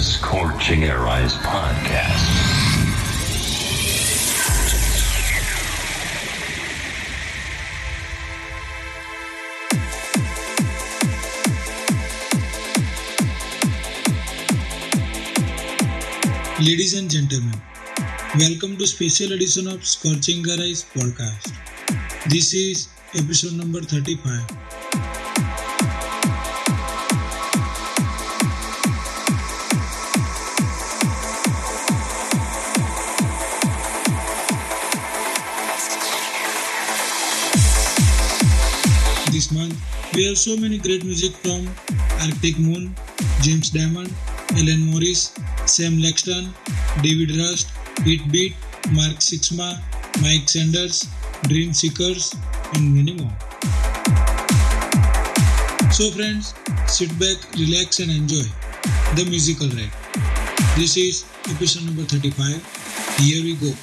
the Scorching Air Eyes podcast. Ladies and gentlemen, welcome to special edition of Scorching Arise podcast. This is episode number 35. Have so many great music from Arctic Moon, James Dymond, Ellen Morris, Sam Laxton, David Rust, Beat Beat, Mark Sixma, Mike Sanders, Dream Seekers, and many more. So, friends, sit back, relax, and enjoy the musical ride. This is episode number 35. Here we go.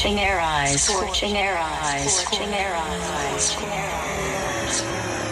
Scorching air eyes, scorching air eyes, scorching air eyes, scorching air eyes.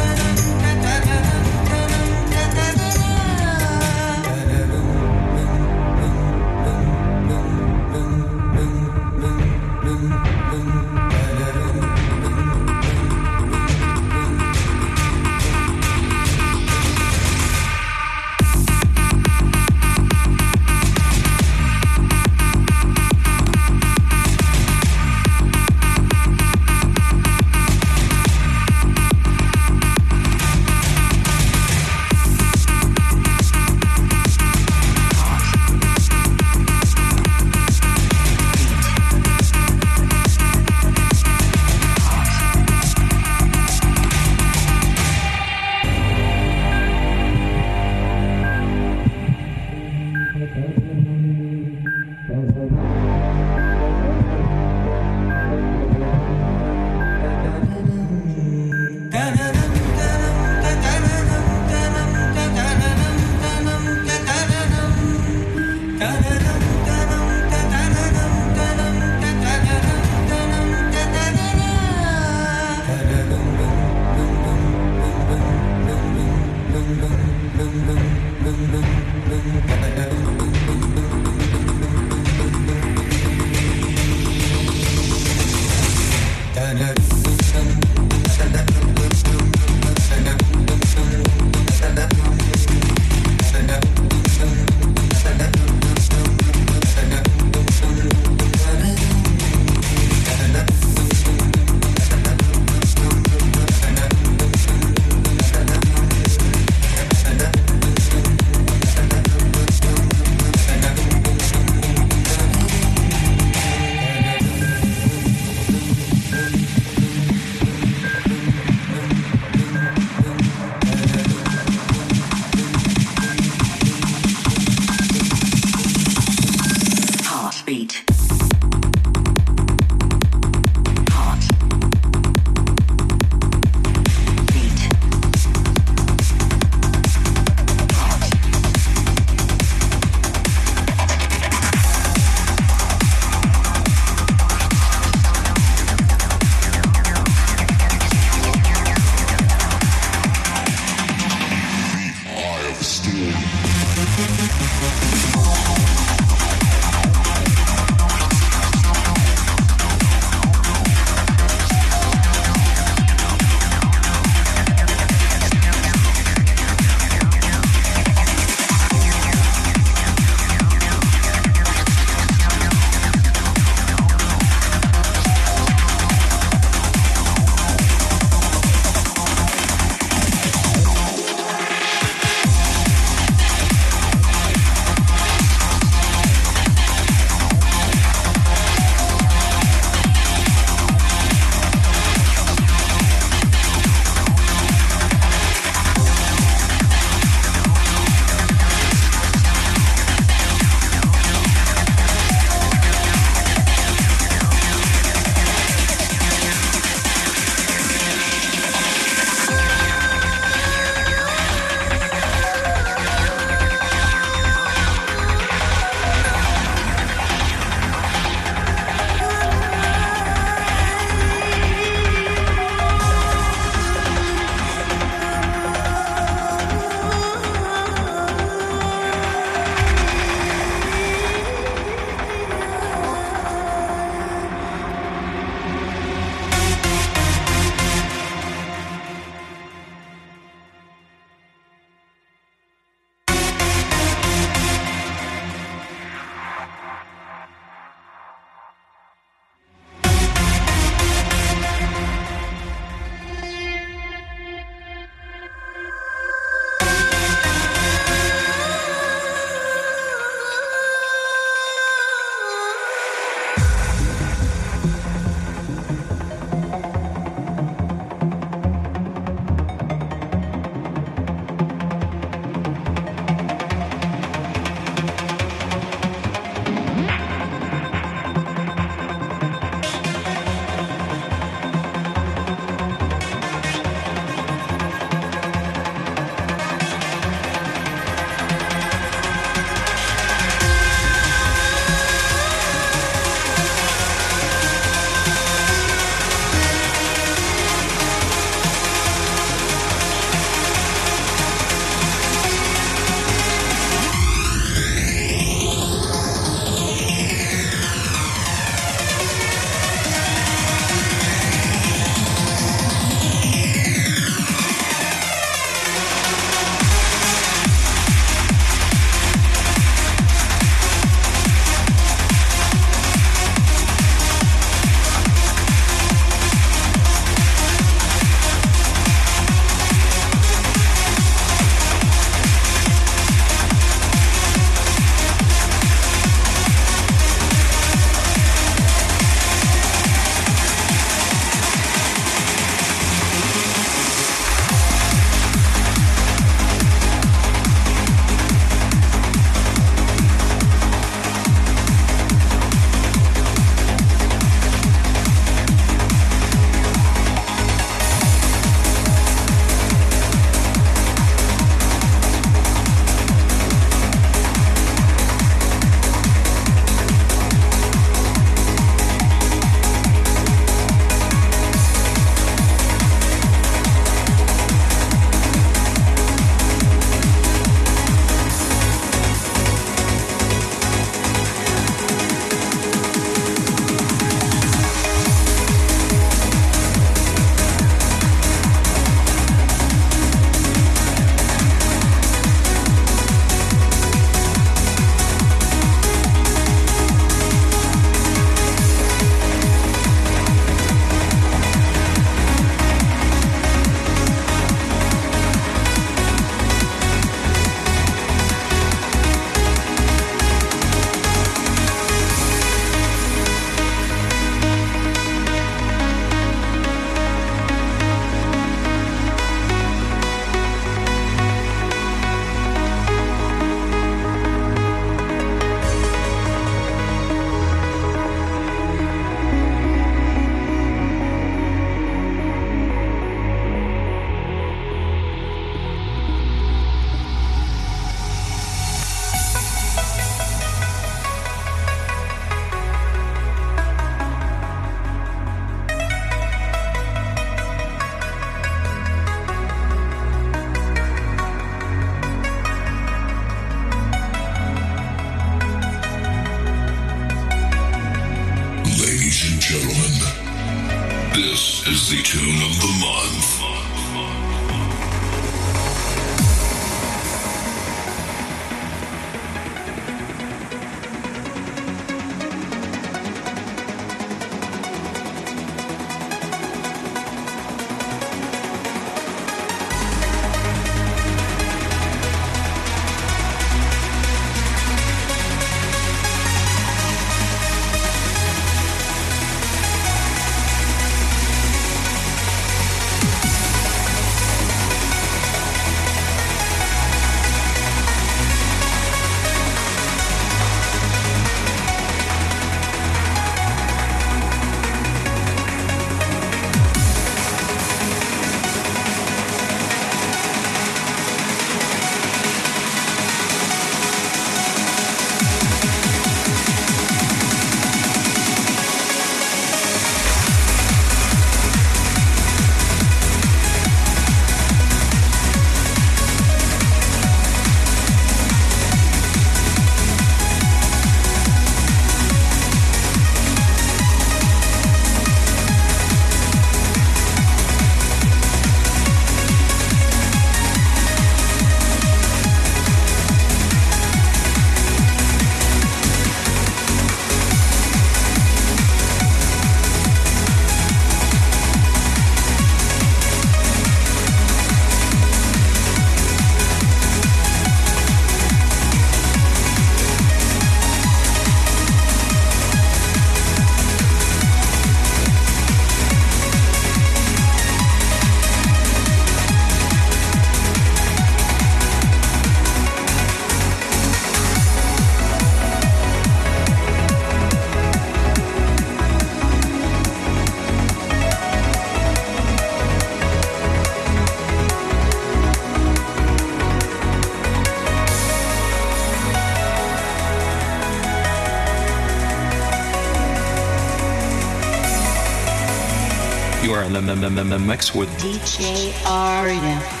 Mix with DJ Arya.